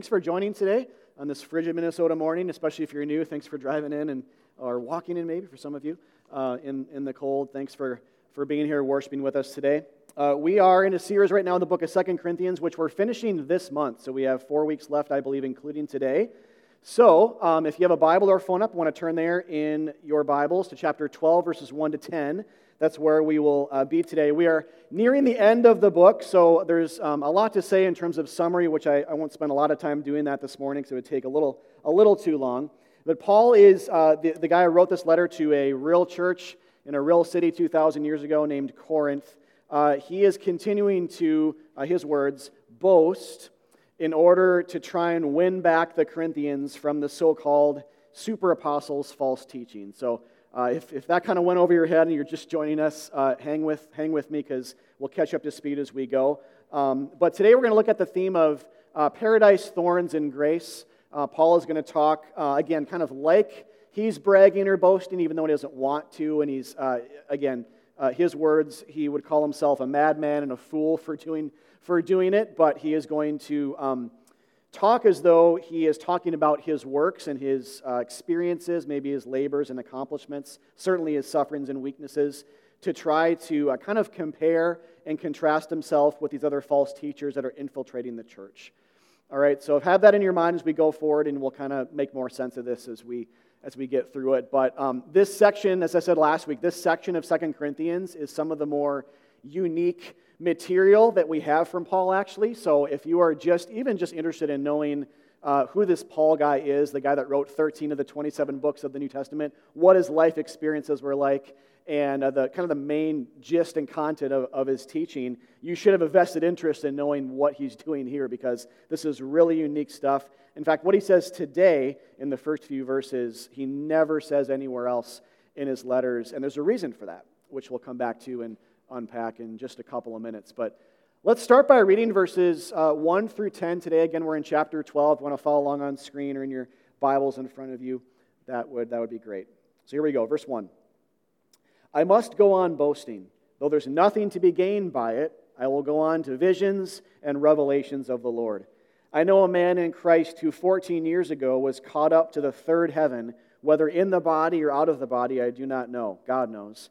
Thanks for joining today on this frigid Minnesota morning, especially if you're new. Thanks for driving in and or walking in, maybe for some of you uh, in in the cold. Thanks for for being here, worshiping with us today. Uh, we are in a series right now in the book of Second Corinthians, which we're finishing this month. So we have four weeks left, I believe, including today. So um, if you have a Bible or phone up, want to turn there in your Bibles to chapter 12, verses 1 to 10. That's where we will uh, be today. We are nearing the end of the book, so there's um, a lot to say in terms of summary, which I, I, won't spend a lot of time doing that this morning because it would take a little, a little too long. But Paul is uh, the, the guy who wrote this letter to a real church in a real city 2,000 years ago named Corinth. Uh, he is continuing to, uh, his words, boast in order to try and win back the Corinthians from the so called super apostles' false teaching. So uh, if, if that kind of went over your head and you're just joining us, uh, hang, with, hang with me because we'll catch up to speed as we go. Um, but today we're going to look at the theme of uh, paradise, thorns, and grace. Uh, Paul is going to talk, uh, again, kind of like he's bragging or boasting, even though he doesn't want to. And he's, uh, again, his words, he would call himself a madman and a fool for doing, for doing it, but he is going to. Um, talk as though he is talking about his works and his uh, experiences, maybe his labors and accomplishments, certainly his sufferings and weaknesses, to try to uh, kind of compare and contrast himself with these other false teachers that are infiltrating the church. All right, so have that in your mind as we go forward, and we'll kind of make more sense of this as we as we get through it. But um, this section, as I said last week, this section of Second Corinthians is some of the more unique material that we have from Paul, actually. So if you are just, even just interested in knowing uh, who this Paul guy is, the guy that wrote 13 of the 27 books of the New Testament, what his life experiences were like, and uh, the kind of the main gist and content of, of his teaching, you should have a vested interest in knowing what he's doing here because this is really unique stuff. In fact, what he says today in the first few verses, he never says anywhere else in his letters, and there's a reason for that, which we'll come back to in unpack in just a couple of minutes. But let's start by reading verses uh, 1 through 10 today. Again, we're in chapter 12. If you want to follow along on screen or in your Bibles in front of you, that would, that would be great. So here we go, verse 1. I must go on boasting. Though there's nothing to be gained by it, I will go on to visions and revelations of the Lord. I know a man in Christ who 14 years ago was caught up to the third heaven, whether in the body or out of the body, I do not know. God knows.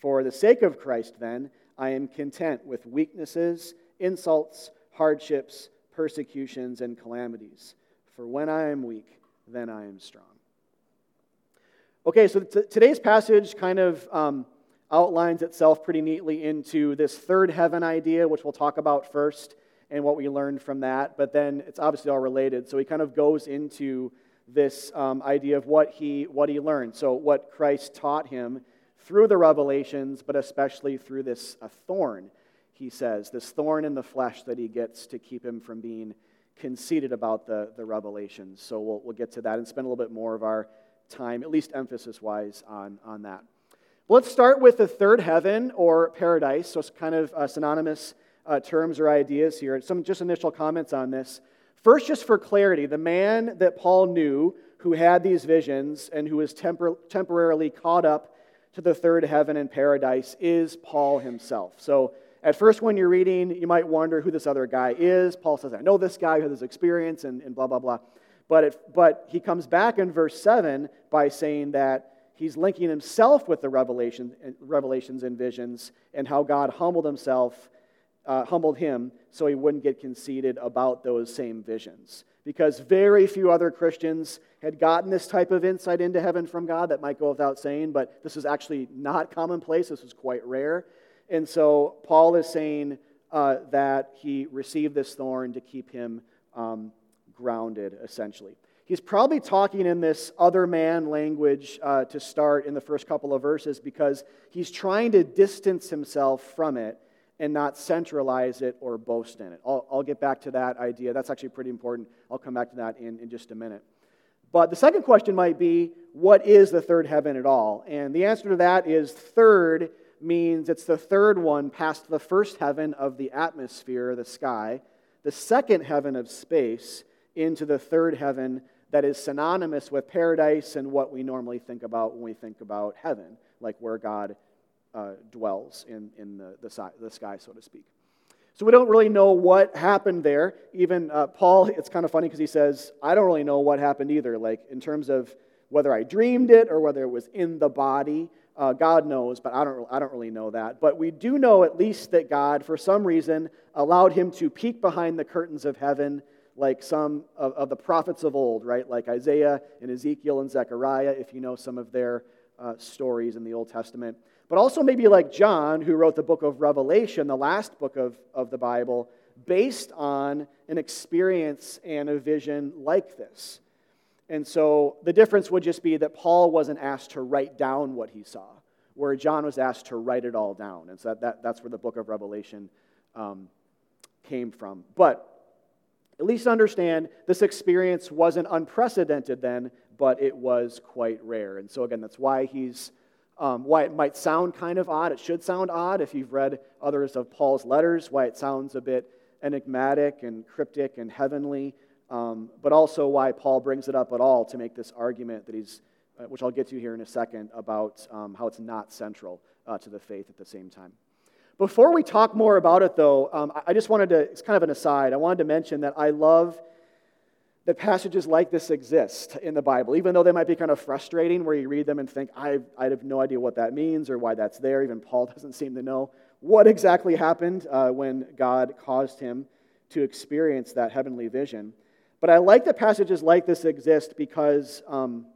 For the sake of Christ, then, I am content with weaknesses, insults, hardships, persecutions, and calamities. For when I am weak, then I am strong. Okay, so t- today's passage kind of um, outlines itself pretty neatly into this third heaven idea, which we'll talk about first and what we learned from that. But then it's obviously all related. So he kind of goes into this um, idea of what he, what he learned. So, what Christ taught him through the revelations, but especially through this a thorn, he says, this thorn in the flesh that he gets to keep him from being conceited about the, the revelations. So we'll, we'll get to that and spend a little bit more of our time, at least emphasis wise, on, on that. Let's start with the third heaven or paradise. So it's kind of uh, synonymous uh, terms or ideas here. Some just initial comments on this. First, just for clarity, the man that Paul knew who had these visions and who was tempor- temporarily caught up to the third heaven and paradise is Paul himself. So, at first, when you're reading, you might wonder who this other guy is. Paul says, I know this guy who has this experience, and, and blah, blah, blah. But, it, but he comes back in verse 7 by saying that he's linking himself with the revelation, revelations and visions and how God humbled himself, uh, humbled him so he wouldn't get conceited about those same visions. Because very few other Christians had gotten this type of insight into heaven from God. That might go without saying, but this is actually not commonplace. This was quite rare. And so Paul is saying uh, that he received this thorn to keep him um, grounded, essentially. He's probably talking in this other man language uh, to start in the first couple of verses because he's trying to distance himself from it and not centralize it or boast in it. I'll, I'll get back to that idea. That's actually pretty important. I'll come back to that in, in just a minute. But the second question might be what is the third heaven at all? And the answer to that is third means it's the third one past the first heaven of the atmosphere, the sky, the second heaven of space, into the third heaven that is synonymous with paradise and what we normally think about when we think about heaven, like where God uh, dwells in, in the, the, the, sky, so to speak. So we don't really know what happened there. Even uh, Paul, it's kind of funny because he says, I don't really know what happened either, like in terms of whether I dreamed it or whether it was in the body. Uh, God knows, but I don't, I don't really know that. But we do know at least that God, for some reason, allowed him to peek behind the curtains of heaven like some of, of the prophets of old, right? Like Isaiah and Ezekiel and Zechariah, if you know some of their uh, stories in the Old Testament but also maybe like John, who wrote the book of Revelation, the last book of, of the Bible, based on an experience and a vision like this. And so the difference would just be that Paul wasn't asked to write down what he saw, where John was asked to write it all down. And so that, that that's where the book of Revelation um, came from. But at least understand this experience wasn't unprecedented then, but it was quite rare. And so, again, that's why he's um, why it might sound kind of odd. It should sound odd if you've read others of Paul's letters, why it sounds a bit enigmatic and cryptic and heavenly, um, but also why Paul brings it up at all to make this argument that he's, uh, which I'll get to here in a second, about um, how it's not central uh, to the faith at the same time. Before we talk more about it, though, um, I just wanted to, it's kind of an aside, I wanted to mention that I love that passages like this exist in the Bible, even though they might be kind of frustrating, where you read them and think, I, I have no idea what that means or why that's there. Even Paul doesn't seem to know what exactly happened uh, when God caused him to experience that heavenly vision. But I like that passages like this exist because, um,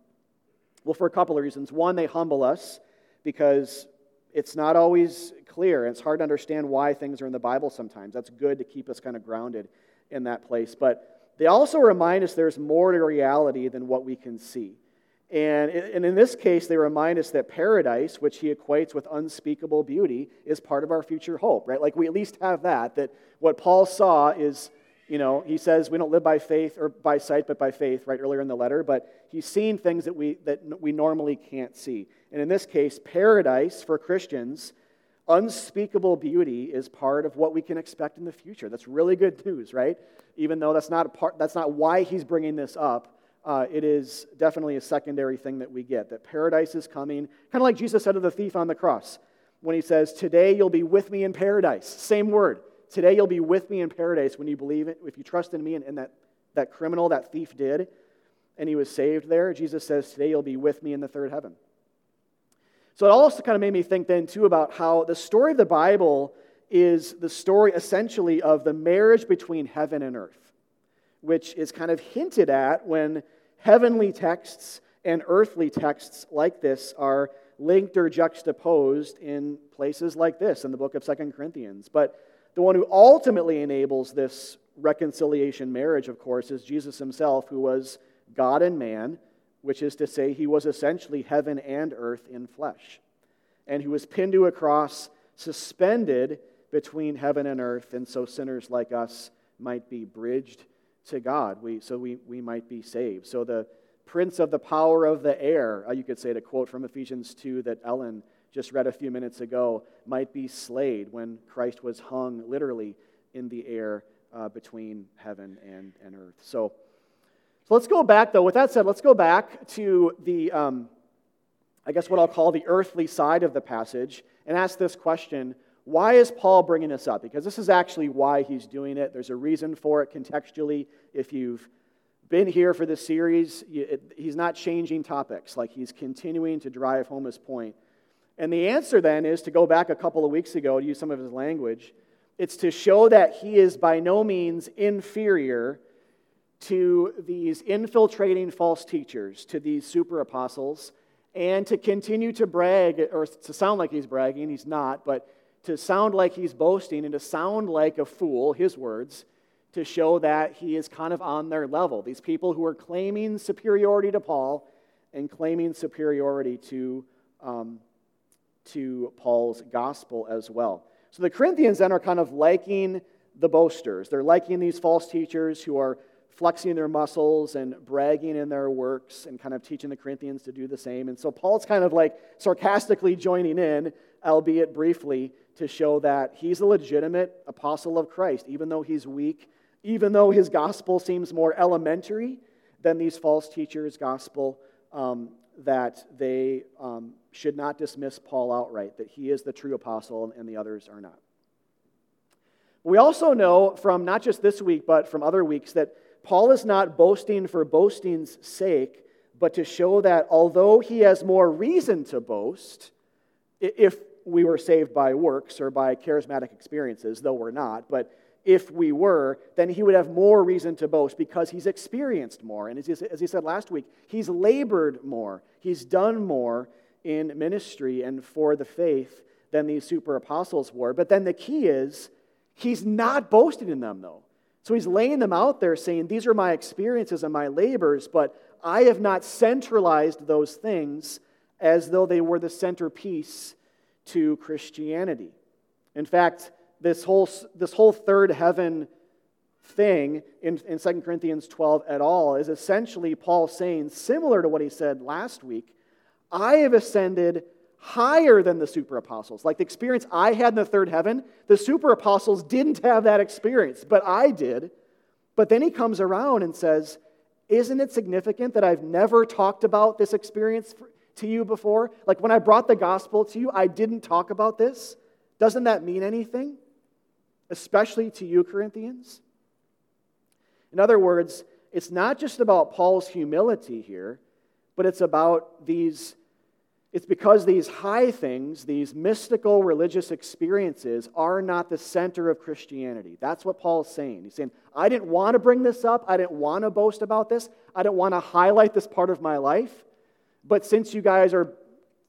well, for a couple of reasons. One, they humble us because it's not always clear, and it's hard to understand why things are in the Bible sometimes. That's good to keep us kind of grounded in that place. But they also remind us there's more to reality than what we can see. And, and in this case, they remind us that paradise, which he equates with unspeakable beauty, is part of our future hope, right? Like we at least have that, that what Paul saw is, you know, he says we don't live by faith or by sight, but by faith, right, earlier in the letter, but he's seen things that we, that we normally can't see. And in this case, paradise for Christians unspeakable beauty is part of what we can expect in the future. That's really good news, right? Even though that's not, part, that's not why he's bringing this up, uh, it is definitely a secondary thing that we get that paradise is coming, kind of like Jesus said to the thief on the cross when he says, Today you'll be with me in paradise. Same word. Today you'll be with me in paradise when you believe it, if you trust in me, and, and that, that criminal, that thief did, and he was saved there. Jesus says, Today you'll be with me in the third heaven. So it also kind of made me think then, too, about how the story of the Bible is the story essentially of the marriage between heaven and earth, which is kind of hinted at when heavenly texts and earthly texts like this are linked or juxtaposed in places like this in the book of Second Corinthians. But the one who ultimately enables this reconciliation marriage, of course, is Jesus himself, who was God and man which is to say, he was essentially heaven and earth in flesh. And he was pinned to a cross, suspended between heaven and earth, and so sinners like us might be bridged to God, we, so we, we might be saved. So the prince of the power of the air, uh, you could say to quote from Ephesians 2 that Ellen just read a few minutes ago, might be slayed when Christ was hung literally in the air uh, between heaven and, and earth. So, so let's go back, though. With that said, let's go back to the, um, I guess, what I'll call the earthly side of the passage and ask this question Why is Paul bringing this up? Because this is actually why he's doing it. There's a reason for it contextually. If you've been here for this series, he's not changing topics, like he's continuing to drive home his point. And the answer then is to go back a couple of weeks ago to use some of his language. It's to show that he is by no means inferior to these infiltrating false teachers, to these super apostles, and to continue to brag, or to sound like he's bragging, he's not, but to sound like he's boasting and to sound like a fool, his words, to show that he is kind of on their level. These people who are claiming superiority to Paul and claiming superiority to, um, to Paul's gospel as well. So the Corinthians then are kind of liking the boasters. They're liking these false teachers who are flexing their muscles and bragging in their works and kind of teaching the Corinthians to do the same. And so Paul's kind of like sarcastically joining in, albeit briefly, to show that he's a legitimate apostle of Christ, even though he's weak, even though his gospel seems more elementary than these false teachers' gospel, um, that they um, should not dismiss Paul outright, that he is the true apostle and the others are not. We also know from not just this week, but from other weeks, that Paul is not boasting for boasting's sake, but to show that although he has more reason to boast, if we were saved by works or by charismatic experiences, though we're not, but if we were, then he would have more reason to boast because he's experienced more. And as he, as he said last week, he's labored more, he's done more in ministry and for the faith than these super apostles were. But then the key is, he's not boasting in them, though. So he's laying them out there saying, These are my experiences and my labors, but I have not centralized those things as though they were the centerpiece to Christianity. In fact, this whole, this whole third heaven thing in, in 2 Corinthians 12 at all is essentially Paul saying, similar to what he said last week, I have ascended higher than the super apostles. Like the experience I had in the third heaven, the super apostles didn't have that experience, but I did. But then he comes around and says, Isn't it significant that I've never talked about this experience to you before? Like when I brought the gospel to you, I didn't talk about this. Doesn't that mean anything? Especially to you, Corinthians? In other words, it's not just about Paul's humility here, but it's about these it's because these high things, these mystical religious experiences, are not the center of Christianity. That's what Paul is saying. He's saying, I didn't want to bring this up. I didn't want to boast about this. I didn't want to highlight this part of my life. But since you guys are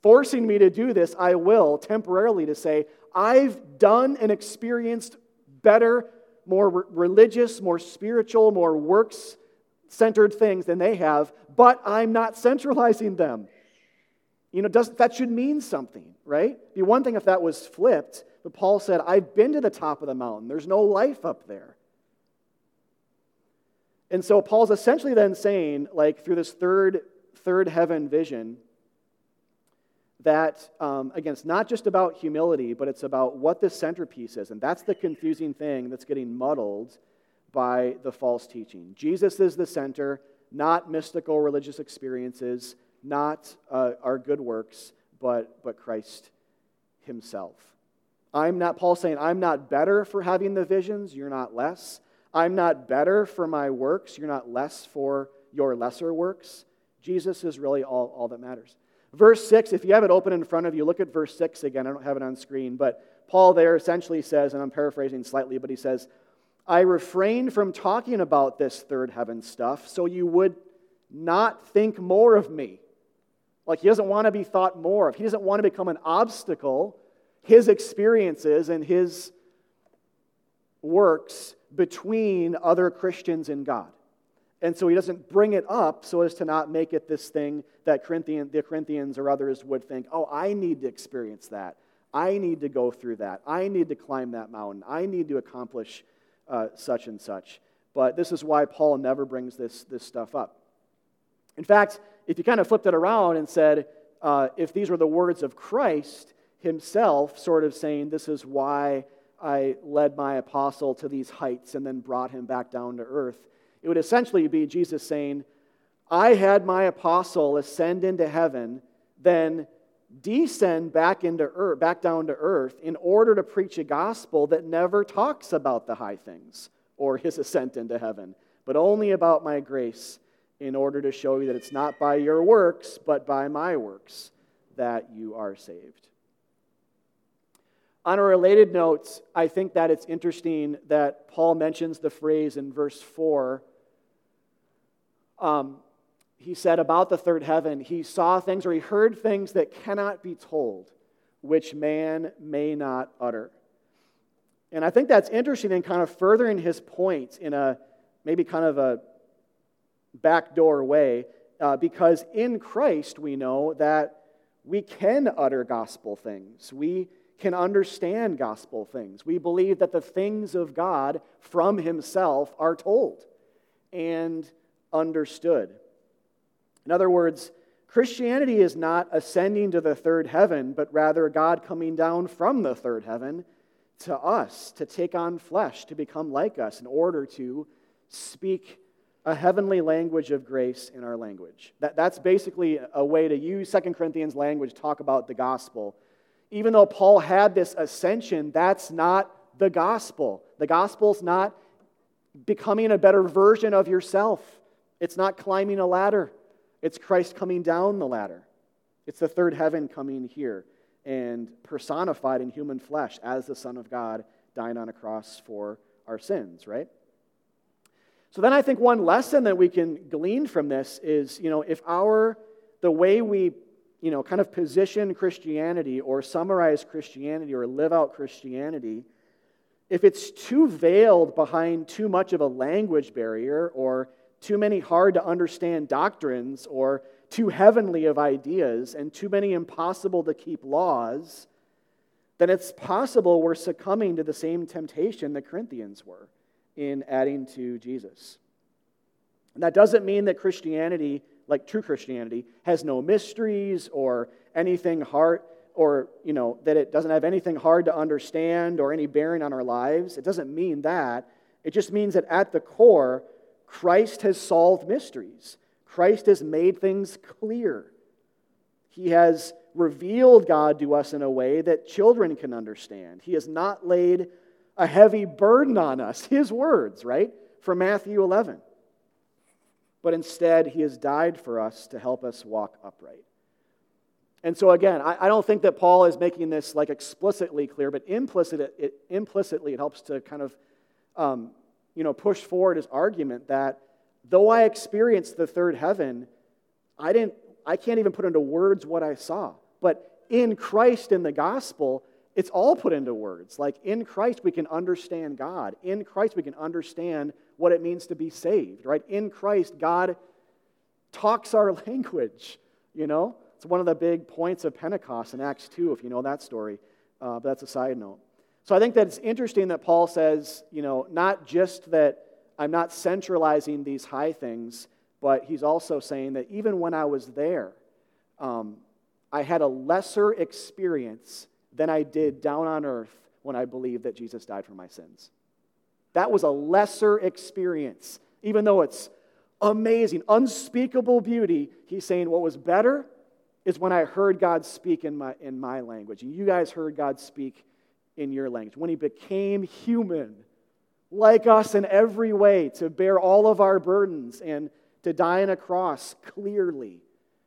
forcing me to do this, I will temporarily to say, I've done and experienced better, more religious, more spiritual, more works centered things than they have, but I'm not centralizing them. You know, does, that should mean something, right? It'd be one thing if that was flipped, but Paul said, I've been to the top of the mountain. There's no life up there. And so Paul's essentially then saying, like, through this third, third heaven vision, that, um, again, it's not just about humility, but it's about what the centerpiece is. And that's the confusing thing that's getting muddled by the false teaching. Jesus is the center, not mystical religious experiences not uh, our good works, but, but Christ himself. I'm not, Paul saying, I'm not better for having the visions, you're not less. I'm not better for my works, you're not less for your lesser works. Jesus is really all, all that matters. Verse 6, if you have it open in front of you, look at verse 6 again. I don't have it on screen, but Paul there essentially says, and I'm paraphrasing slightly, but he says, I refrained from talking about this third heaven stuff so you would not think more of me. Like he doesn't want to be thought more of. He doesn't want to become an obstacle, his experiences and his works between other Christians and God. And so he doesn't bring it up so as to not make it this thing that Corinthian, the Corinthians or others would think, oh, I need to experience that. I need to go through that. I need to climb that mountain. I need to accomplish uh, such and such. But this is why Paul never brings this, this stuff up. In fact, if you kind of flipped it around and said, uh, if these were the words of Christ himself, sort of saying, This is why I led my apostle to these heights and then brought him back down to earth, it would essentially be Jesus saying, I had my apostle ascend into heaven, then descend back into earth, back down to earth in order to preach a gospel that never talks about the high things or his ascent into heaven, but only about my grace in order to show you that it's not by your works, but by my works that you are saved. On a related note, I think that it's interesting that Paul mentions the phrase in verse 4 um, he said about the third heaven, he saw things or he heard things that cannot be told, which man may not utter. And I think that's interesting and kind of furthering his point in a maybe kind of a backdoor way, uh, because in Christ we know that we can utter gospel things. We can understand gospel things. We believe that the things of God from Himself are told and understood. In other words, Christianity is not ascending to the third heaven, but rather God coming down from the third heaven to us, to take on flesh, to become like us, in order to speak a heavenly language of grace in our language. That, that's basically a way to use Second Corinthians language to talk about the gospel. Even though Paul had this ascension, that's not the gospel. The gospel's not becoming a better version of yourself, it's not climbing a ladder. It's Christ coming down the ladder. It's the third heaven coming here and personified in human flesh as the Son of God dying on a cross for our sins, right? So then I think one lesson that we can glean from this is, you know, if our the way we, you know, kind of position Christianity or summarize Christianity or live out Christianity, if it's too veiled behind too much of a language barrier or too many hard to understand doctrines or too heavenly of ideas and too many impossible to keep laws, then it's possible we're succumbing to the same temptation the Corinthians were in adding to Jesus. And that doesn't mean that Christianity, like true Christianity, has no mysteries or anything hard or you know that it doesn't have anything hard to understand or any bearing on our lives. It doesn't mean that. It just means that at the core Christ has solved mysteries. Christ has made things clear. He has revealed God to us in a way that children can understand. He has not laid a heavy burden on us, his words, right? From Matthew 11. But instead, he has died for us to help us walk upright. And so, again, I, I don't think that Paul is making this like explicitly clear, but implicit, it, implicitly it helps to kind of um, you know, push forward his argument that though I experienced the third heaven, I didn't I can't even put into words what I saw. But in Christ in the gospel, it's all put into words. Like in Christ we can understand God. In Christ we can understand what it means to be saved, right? In Christ God talks our language, you know? It's one of the big points of Pentecost in Acts 2 if you know that story. Uh, but that's a side note. So I think that it's interesting that Paul says, you know, not just that I'm not centralizing these high things, but he's also saying that even when I was there, um, I had a lesser experience than I did down on earth when I believed that Jesus died for my sins. That was a lesser experience, even though it's amazing, unspeakable beauty. He's saying what was better is when I heard God speak in my, in my language. You guys heard God speak in your language. When he became human, like us in every way, to bear all of our burdens and to die on a cross clearly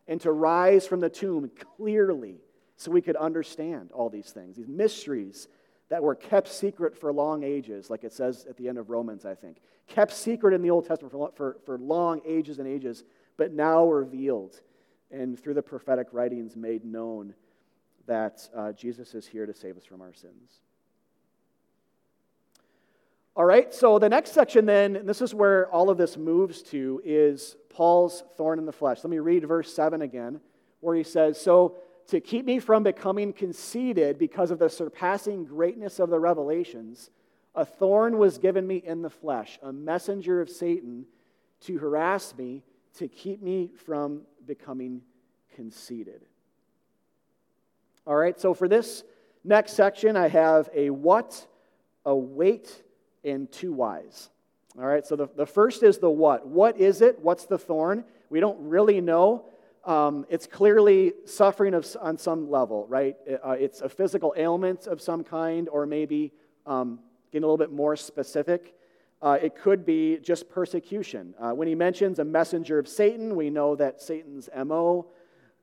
and to rise from the tomb clearly so we could understand all these things, these mysteries that were kept secret for long ages, like it says at the end of Romans, I think. Kept secret in the Old Testament for, for, for long ages and ages, but now revealed and through the prophetic writings made known that uh, Jesus is here to save us from our sins. All right, so the next section, then, and this is where all of this moves to, is Paul's thorn in the flesh. Let me read verse 7 again, where he says, So to keep me from becoming conceited because of the surpassing greatness of the revelations, a thorn was given me in the flesh, a messenger of Satan to harass me, to keep me from becoming conceited. All right, so for this next section, I have a what, a weight, and two whys. All right, so the, the first is the what. What is it? What's the thorn? We don't really know. Um, it's clearly suffering of, on some level, right? Uh, it's a physical ailment of some kind, or maybe um, getting a little bit more specific. Uh, it could be just persecution. Uh, when he mentions a messenger of Satan, we know that Satan's MO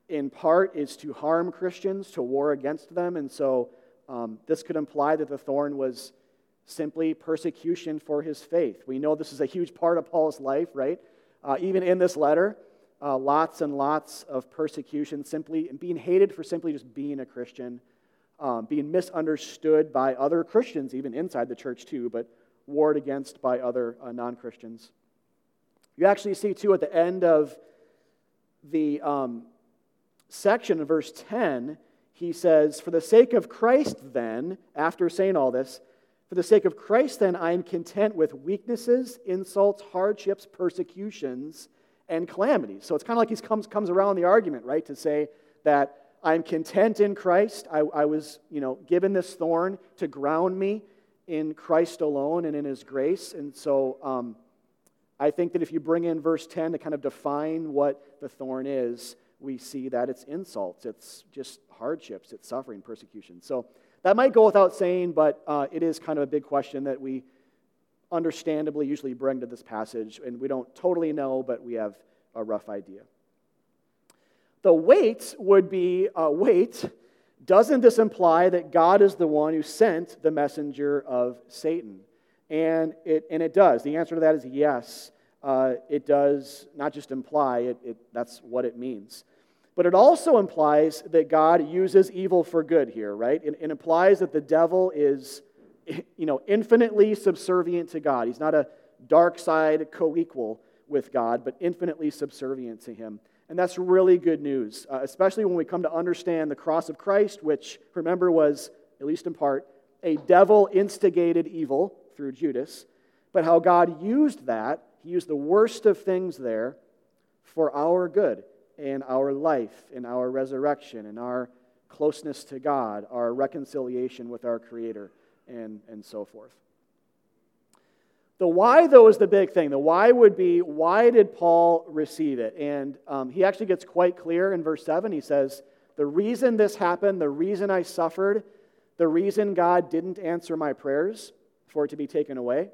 in part, is to harm Christians, to war against them. And so um, this could imply that the thorn was simply persecution for his faith. We know this is a huge part of Paul's life, right? uh, even in this letter, uh, lots and lots of persecution, simply being hated for simply just being a Christian, um, being misunderstood by other Christians, even inside the church too, but warred against by other uh, non Christians. You actually see, too, at the end of the um, section in verse 10, he says, For the sake of Christ, then, after saying all this, for the sake of Christ, then, I am content with weaknesses, insults, hardships, persecutions, and calamities. So it's kind of like he comes, comes around the argument, right, to say that I'm content in Christ. I, I was, you know, given this thorn to ground me in Christ alone and in his grace. And so um, I think that if you bring in verse 10 to kind of define what the thorn is, we see that it's insults, it's just hardships, it's suffering, persecution. So that might go without saying, but uh, it is kind of a big question that we understandably usually bring to this passage, and we don't totally know, but we have a rough idea. The weight would be uh, weight. Doesn't this imply that God is the one who sent the messenger of Satan? And it, and it does. The answer to that is yes. Uh, it does not just imply, it, it, that's what it means. But it also implies that God uses evil for good here, right? It, it implies that the devil is you know, infinitely subservient to God. He's not a dark side co equal with God, but infinitely subservient to Him. And that's really good news, uh, especially when we come to understand the cross of Christ, which, remember, was, at least in part, a devil instigated evil through Judas, but how God used that, He used the worst of things there for our good and our life and our resurrection and our closeness to God, our reconciliation with our Creator and, and so forth. The why, though, is the big thing. The why would be why did Paul receive it? And um, he actually gets quite clear in verse 7. He says, The reason this happened, the reason I suffered, the reason God didn't answer my prayers for it to be taken away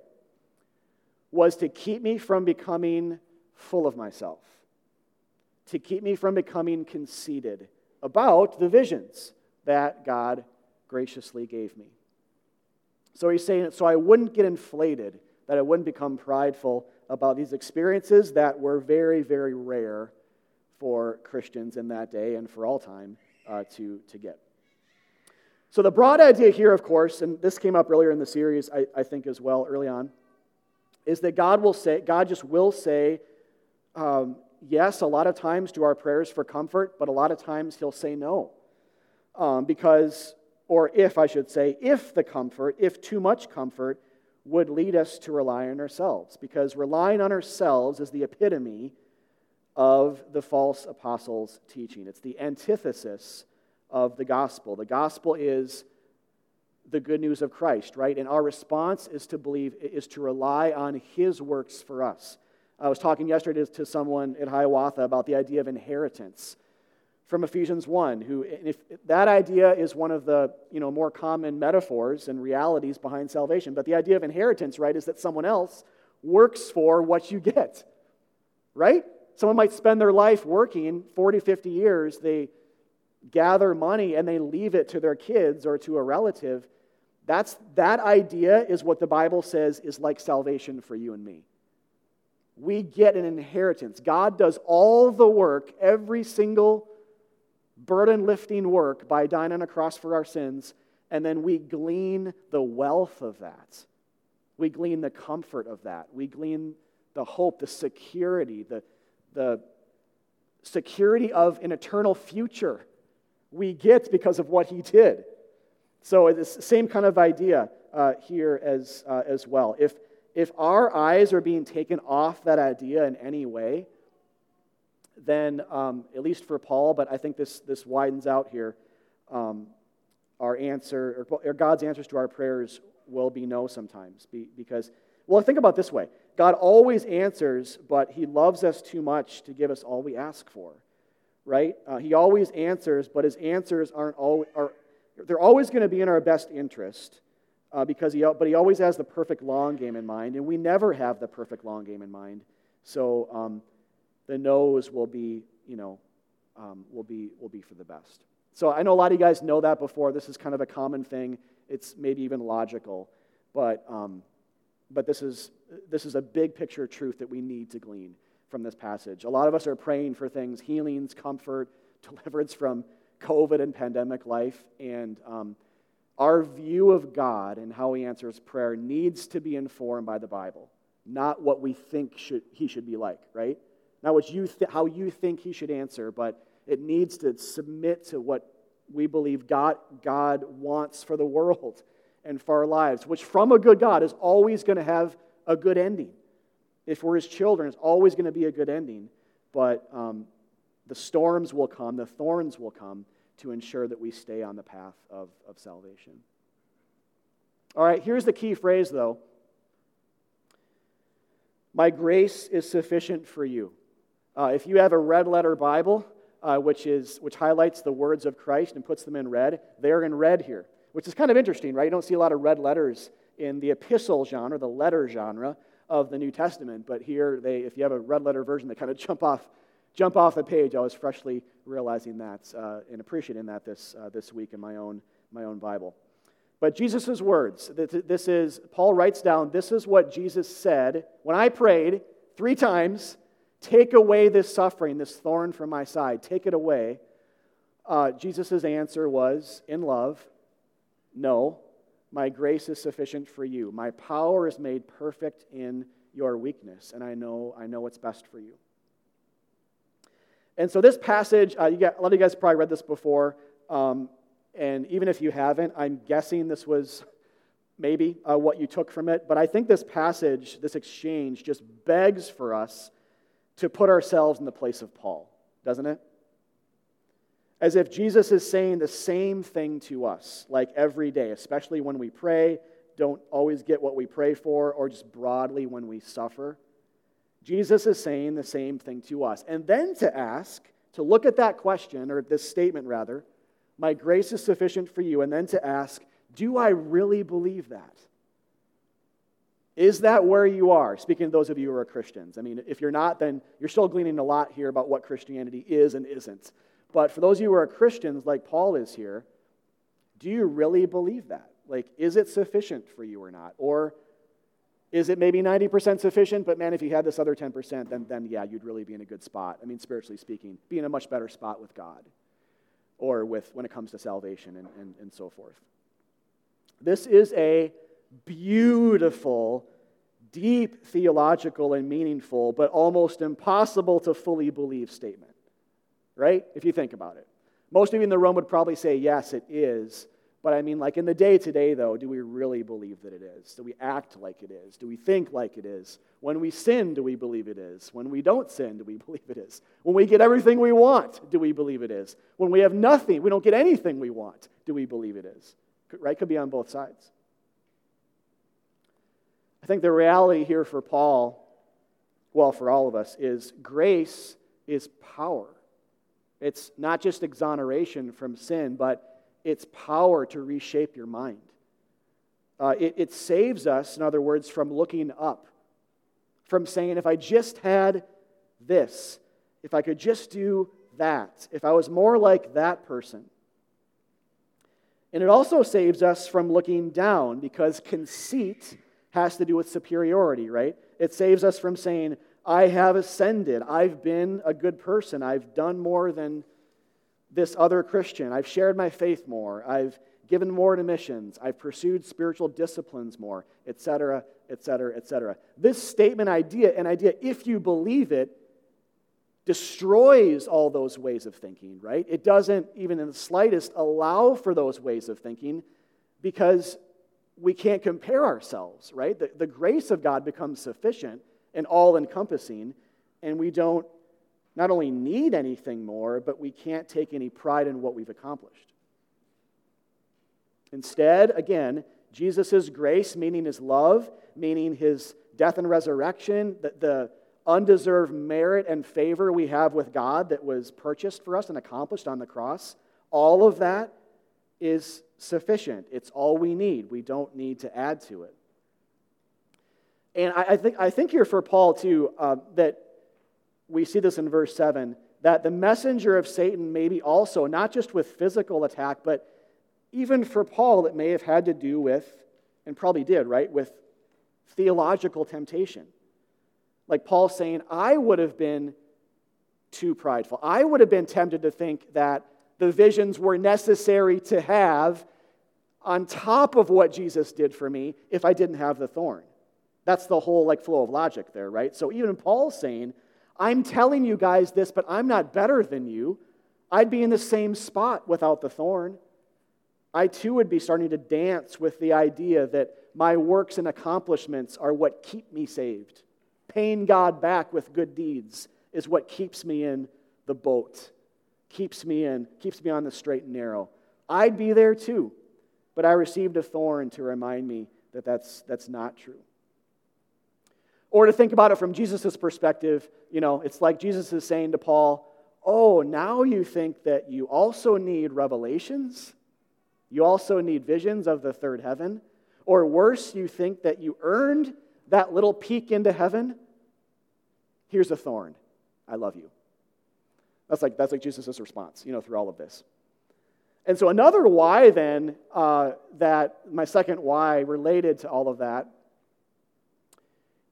was to keep me from becoming full of myself, to keep me from becoming conceited about the visions that God graciously gave me. So he's saying, so I wouldn't get inflated, that I wouldn't become prideful about these experiences that were very, very rare for Christians in that day and for all time uh, to, to get. So, the broad idea here, of course, and this came up earlier in the series, I, I think as well, early on, is that God will say, God just will say, um, yes, a lot of times to our prayers for comfort, but a lot of times He'll say no. Um, because or if I should say, if the comfort, if too much comfort, would lead us to rely on ourselves. Because relying on ourselves is the epitome of the false apostles' teaching. It's the antithesis of the gospel. The gospel is the good news of Christ, right? And our response is to believe, is to rely on his works for us. I was talking yesterday to someone at Hiawatha about the idea of inheritance from Ephesians 1, who, if that idea is one of the you know, more common metaphors and realities behind salvation. But the idea of inheritance, right, is that someone else works for what you get, right? Someone might spend their life working 40, 50 years. They gather money and they leave it to their kids or to a relative. That's, that idea is what the Bible says is like salvation for you and me. We get an inheritance. God does all the work, every single burden lifting work by dying on a cross for our sins, and then we glean the wealth of that. We glean the comfort of that. We glean the hope, the security, the, the security of an eternal future we get because of what he did. So it's the same kind of idea uh, here as, uh, as well. If, if our eyes are being taken off that idea in any way, then, um, at least for Paul, but I think this, this widens out here, um, our answer, or, or, God's answers to our prayers will be no sometimes. Be, because, well, think about this way God always answers, but He loves us too much to give us all we ask for, right? Uh, he always answers, but His answers aren't always, are, they're always going to be in our best interest. Uh, because he, but he always has the perfect long game in mind, and we never have the perfect long game in mind. So, um, the no's will be, you know, um, will be will be for the best. So I know a lot of you guys know that before. This is kind of a common thing. It's maybe even logical, but um, but this is this is a big picture truth that we need to glean. from this passage. A lot of us are praying for things healings, comfort, deliverance from COVID and pandemic life. And um, our view of God and how He answers prayer needs to be informed by the Bible, not what we think should, He should be like, right? Not what you th- how you think He should answer, but it needs to submit to what we believe God, God wants for the world and for our lives, which from a good God is always going to have a good ending. If we're His children, it's always going to be a good ending. But um, the storms will come, the thorns will come to ensure that we stay on the path of, of salvation. All right, here's the key phrase, though My grace is sufficient for you. Uh, if you have a red letter Bible, uh, which, is, which highlights the words of Christ and puts them in red, they're in red here, which is kind of interesting, right? You don't see a lot of red letters in the epistle genre, the letter genre of the New Testament, but here, they, if you have a red letter version, they kind of jump off jump off the page. I was freshly realizing that uh, and appreciating that this, uh, this week in my own, my own Bible. But Jesus' words, this is, Paul writes down, this is what Jesus said when I prayed three times take away this suffering, this thorn from my side, take it away. Uh, Jesus' answer was, in love, no, my grace is sufficient for you. My power is made perfect in your weakness, and I know, I know what's best for you. And so, this passage, uh, you got, a lot of you guys probably read this before. Um, and even if you haven't, I'm guessing this was maybe uh, what you took from it. But I think this passage, this exchange, just begs for us to put ourselves in the place of Paul, doesn't it? As if Jesus is saying the same thing to us, like every day, especially when we pray, don't always get what we pray for, or just broadly when we suffer. Jesus is saying the same thing to us. And then to ask, to look at that question, or this statement rather, my grace is sufficient for you, and then to ask, do I really believe that? Is that where you are? Speaking to those of you who are Christians. I mean, if you're not, then you're still gleaning a lot here about what Christianity is and isn't. But for those of you who are Christians, like Paul is here, do you really believe that? Like, is it sufficient for you or not? Or is it maybe 90% sufficient? But man, if you had this other 10%, then, then yeah, you'd really be in a good spot. I mean, spiritually speaking, be in a much better spot with God or with when it comes to salvation and, and, and so forth. This is a beautiful, deep theological and meaningful, but almost impossible to fully believe statement, right? If you think about it. Most of you in the room would probably say, yes, it is. But I mean, like in the day to day, though, do we really believe that it is? Do we act like it is? Do we think like it is? When we sin, do we believe it is? When we don't sin, do we believe it is? When we get everything we want, do we believe it is? When we have nothing, we don't get anything we want, do we believe it is? Right? Could be on both sides. I think the reality here for Paul, well, for all of us, is grace is power. It's not just exoneration from sin, but its power to reshape your mind. Uh, it, it saves us, in other words, from looking up, from saying, if I just had this, if I could just do that, if I was more like that person. And it also saves us from looking down because conceit has to do with superiority, right? It saves us from saying, I have ascended. I've been a good person. I've done more than this other Christian. I've shared my faith more. I've given more to missions. I've pursued spiritual disciplines more, etc., etc., etc. This statement idea, an idea, if you believe it, destroys all those ways of thinking, right? It doesn't even in the slightest allow for those ways of thinking because we can't compare ourselves, right? The, the grace of God becomes sufficient and all encompassing, and we don't not only need anything more, but we can't take any pride in what we've accomplished. Instead, again, Jesus' grace, meaning his love, meaning his death and resurrection, the, the undeserved merit and favor we have with God that was purchased for us and accomplished on the cross, all of that is sufficient. It's all we need. We don't need to add to it. And I, I think, I think here for Paul, too, uh, that we see this in verse 7 that the messenger of Satan maybe also, not just with physical attack, but even for Paul, it may have had to do with, and probably did, right, with theological temptation. Like Paul saying, I would have been too prideful. I would have been tempted to think that the visions were necessary to have on top of what Jesus did for me if I didn't have the thorn. That's the whole like flow of logic there, right? So even Paul's saying, I'm telling you guys this, but I'm not better than you. I'd be in the same spot without the thorn. I too would be starting to dance with the idea that my works and accomplishments are what keep me saved. Paying God back with good deeds is what keeps me in the boat, keeps me in, keeps me on the straight and narrow. I'd be there too, but I received a thorn to remind me that that's, that's not true. Or to think about it from Jesus' perspective, you know, it's like Jesus is saying to Paul, Oh, now you think that you also need revelations? You also need visions of the third heaven? Or worse, you think that you earned that little peek into heaven? Here's a thorn. I love you. That's like, that's like Jesus' response, you know, through all of this. And so, another why, then, uh, that my second why related to all of that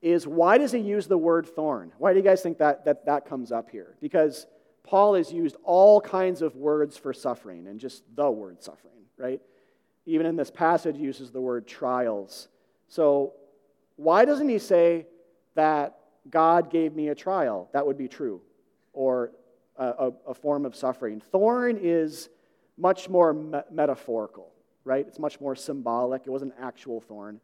is why does he use the word thorn? Why do you guys think that that, that comes up here? Because Paul has used all kinds of words for suffering and just the word suffering, right? Even in this passage, uses the word trials. So, why doesn't he say that God gave me a trial, that would be true, or a, a, form of suffering. Thorn is much more me- metaphorical, right? It's much more symbolic. It wasn't actual thorn.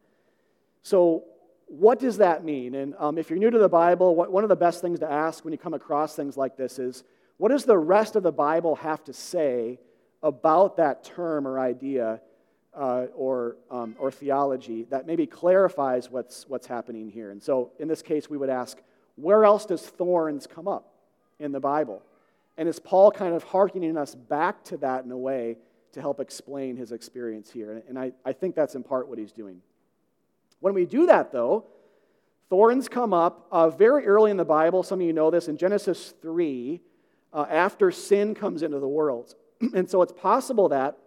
So, what does that mean? And um, if you're new to the Bible, what, one of the best things to ask when you come across things like this is what does the rest of the Bible have to say about that term or idea uh, or, um, or theology that maybe clarifies what's, what's happening here. And so in this case, we would ask, where else does thorns come up in the Bible? And is Paul kind of hearkening us back to that in a way to help explain his experience here? And I, I think that's in part what he's doing. When we do that, though, thorns come up uh, very early in the Bible. Some of you know this in Genesis 3, uh, after sin comes into the world. and so it's possible that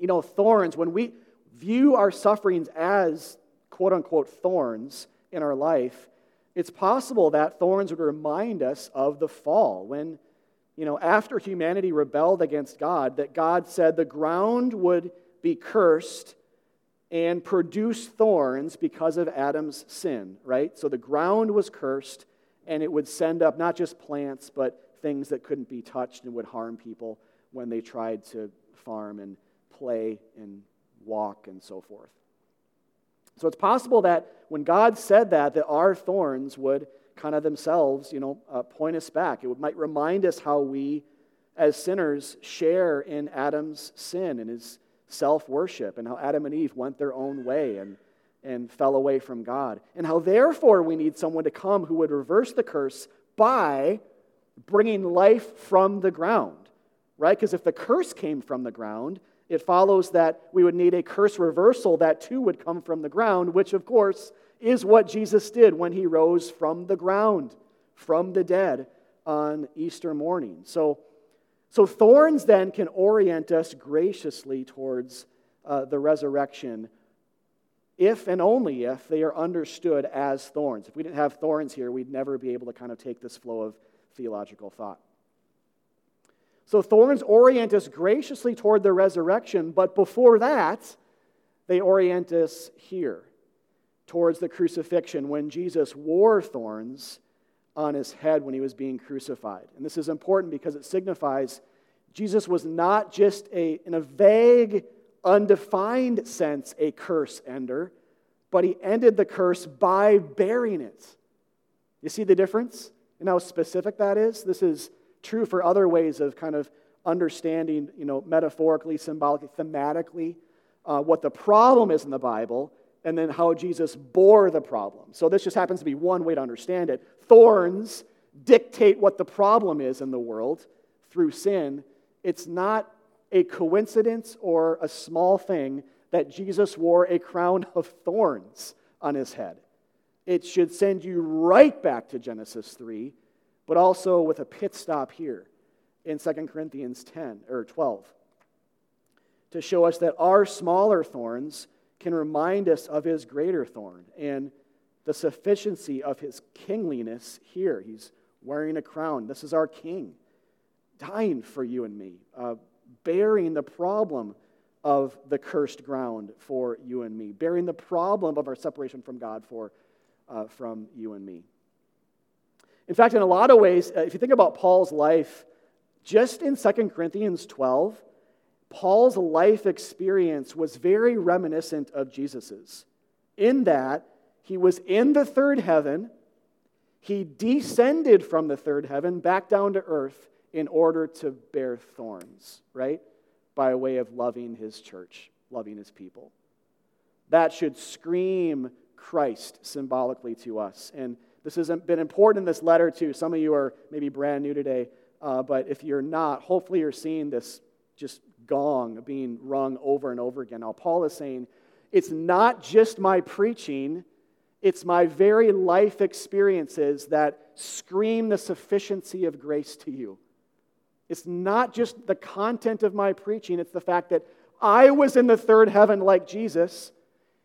you know, thorns, when we view our sufferings as quote unquote thorns in our life, it's possible that thorns would remind us of the fall. When, you know, after humanity rebelled against God, that God said the ground would be cursed and produce thorns because of Adam's sin, right? So the ground was cursed and it would send up not just plants, but things that couldn't be touched and would harm people when they tried to farm and play and walk and so forth. So it's possible that when God said that, that our thorns would kind of themselves, you know, uh, point us back. It might remind us how we, as sinners, share in Adam's sin and his self worship, and how Adam and Eve went their own way and, and fell away from God. And how, therefore, we need someone to come who would reverse the curse by bringing life from the ground, right? Because if the curse came from the ground, it follows that we would need a curse reversal that too would come from the ground, which, of course, is what Jesus did when he rose from the ground, from the dead on Easter morning. So, so thorns then can orient us graciously towards uh, the resurrection if and only if they are understood as thorns. If we didn't have thorns here, we'd never be able to kind of take this flow of theological thought. So thorns orient us graciously toward the resurrection, but before that, they orient us here towards the crucifixion when Jesus wore thorns on his head when he was being crucified. And this is important because it signifies Jesus was not just a, in a vague, undefined sense, a curse ender, but he ended the curse by bearing it. You see the difference and how specific that is? This is true for other ways of kind of understanding, you know, metaphorically, symbolically, thematically, uh, what the problem is in the Bible, and then how Jesus bore the problem. So this just happens to be one way to understand it. Thorns dictate what the problem is in the world through sin. It's not a coincidence or a small thing that Jesus wore a crown of thorns on his head. It should send you right back to Genesis 3 but also with a pit stop here in 2 Corinthians 10 or 12 to show us that our smaller thorns can remind us of his greater thorn. And the sufficiency of his kingliness here. He's wearing a crown. This is our king, dying for you and me, uh, bearing the problem of the cursed ground for you and me, bearing the problem of our separation from God for uh, from you and me. In fact, in a lot of ways, uh, if you think about Paul's life, just in 2 Corinthians 12, Paul's life experience was very reminiscent of Jesus's, in that he was in the third heaven, he descended from the third heaven back down to earth in order to bear thorns, right? By way of loving his church, loving his people. That should scream Christ symbolically to us. And this has been important in this letter, too. Some of you are maybe brand new today, uh, but if you're not, hopefully you're seeing this just gong being rung over and over again. Now, Paul is saying, it's not just my preaching, it's my very life experiences that scream the sufficiency of grace to you. It's not just the content of my preaching, it's the fact that I was in the third heaven like Jesus,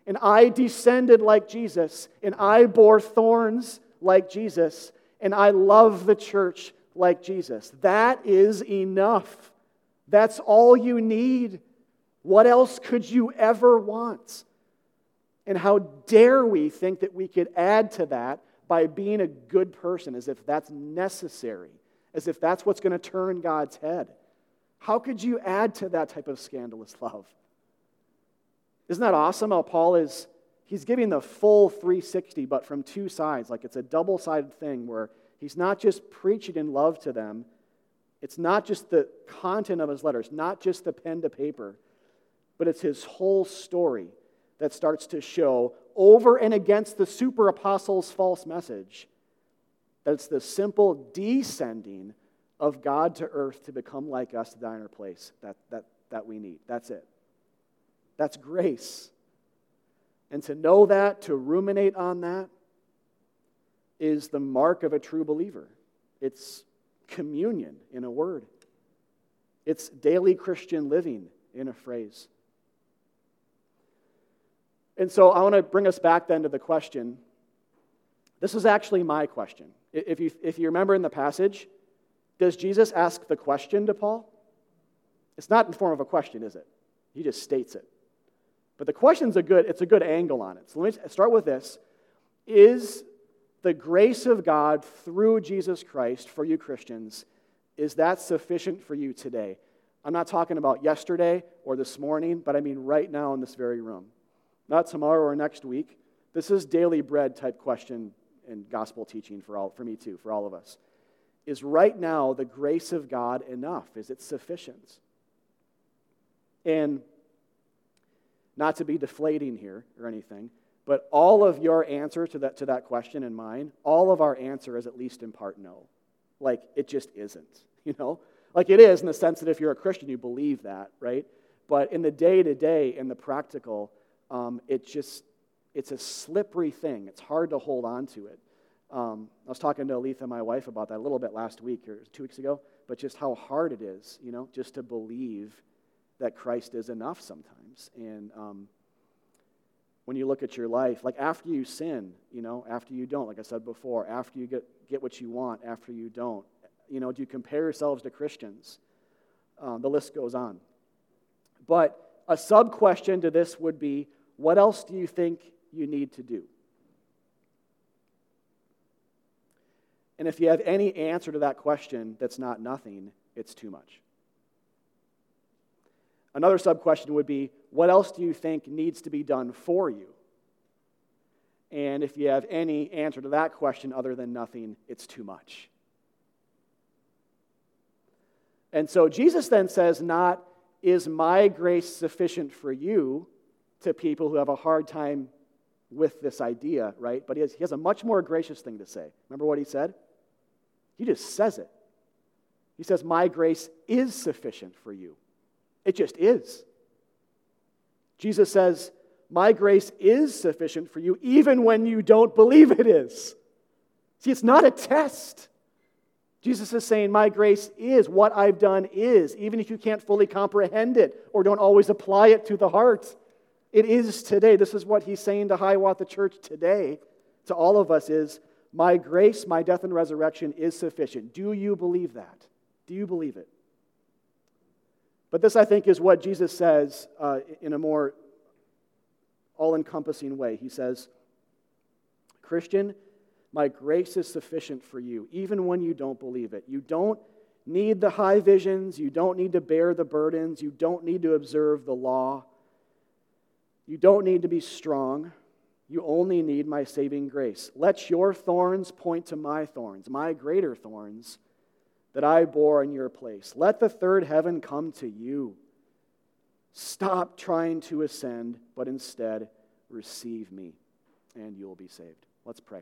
and I descended like Jesus, and I bore thorns like Jesus, and I love the church like Jesus. That is enough. That's all you need. What else could you ever want? And how dare we think that we could add to that by being a good person as if that's necessary, as if that's what's going to turn God's head? How could you add to that type of scandalous love? Isn't that awesome how Paul is? He's giving the full 360, but from two sides. Like it's a double sided thing where he's not just preaching in love to them, it's not just the content of his letters, not just the pen to paper, but it's his whole story that starts to show over and against the super apostles' false message that it's the simple descending of God to earth to become like us to die in our place that, that, that we need. That's it. That's grace. And to know that, to ruminate on that, is the mark of a true believer. It's communion in a word, it's daily Christian living in a phrase. And so I want to bring us back then to the question. This is actually my question. If you, if you remember in the passage, does Jesus ask the question to Paul? It's not in form of a question, is it? He just states it. But the question's a good, it's a good angle on it. So let me start with this. Is the grace of God through Jesus Christ for you Christians, is that sufficient for you today? I'm not talking about yesterday or this morning, but I mean right now in this very room not tomorrow or next week. This is daily bread type question and gospel teaching for, all, for me too, for all of us. Is right now the grace of God enough? Is it sufficient? And not to be deflating here or anything, but all of your answer to that, to that question and mine, all of our answer is at least in part no. Like, it just isn't, you know? Like, it is in the sense that if you're a Christian, you believe that, right? But in the day to day, in the practical, um, it just it's a slippery thing. It's hard to hold on to it. Um, I was talking to Aletha, and my wife, about that a little bit last week or two weeks ago, but just how hard it is, you know, just to believe that Christ is enough sometimes. And um, when you look at your life, like after you sin, you know, after you don't, like I said before, after you get, get what you want, after you don't, you know, do you compare yourselves to Christians? Um, the list goes on. But a sub question to this would be what else do you think you need to do? And if you have any answer to that question that's not nothing, it's too much. Another sub question would be what else do you think needs to be done for you? And if you have any answer to that question other than nothing, it's too much. And so Jesus then says, not is my grace sufficient for you to people who have a hard time with this idea, right? But he has, he has a much more gracious thing to say. Remember what he said? He just says it. He says, My grace is sufficient for you. It just is. Jesus says, My grace is sufficient for you, even when you don't believe it is. See, it's not a test. Jesus is saying, My grace is what I've done is, even if you can't fully comprehend it or don't always apply it to the heart. It is today. This is what he's saying to Hiawatha Church today. to all of us is My grace, my death, and resurrection is sufficient. Do you believe that? Do you believe it? But this, I think, is what Jesus says uh, in a more all encompassing way. He says, Christian, my grace is sufficient for you, even when you don't believe it. You don't need the high visions. You don't need to bear the burdens. You don't need to observe the law. You don't need to be strong. You only need my saving grace. Let your thorns point to my thorns, my greater thorns that I bore in your place. Let the third heaven come to you. Stop trying to ascend, but instead receive me, and you will be saved. Let's pray.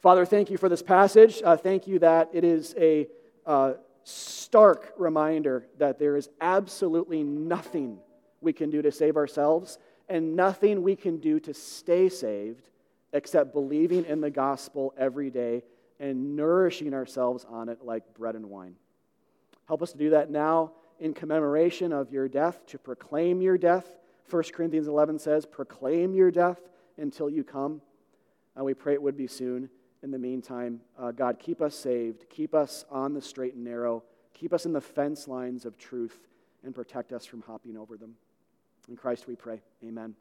Father, thank you for this passage. Uh, thank you that it is a uh, stark reminder that there is absolutely nothing we can do to save ourselves and nothing we can do to stay saved except believing in the gospel every day and nourishing ourselves on it like bread and wine. Help us to do that now in commemoration of your death, to proclaim your death. 1 Corinthians 11 says, Proclaim your death until you come. And we pray it would be soon. In the meantime, uh, God, keep us saved, keep us on the straight and narrow, keep us in the fence lines of truth, and protect us from hopping over them. In Christ we pray. Amen.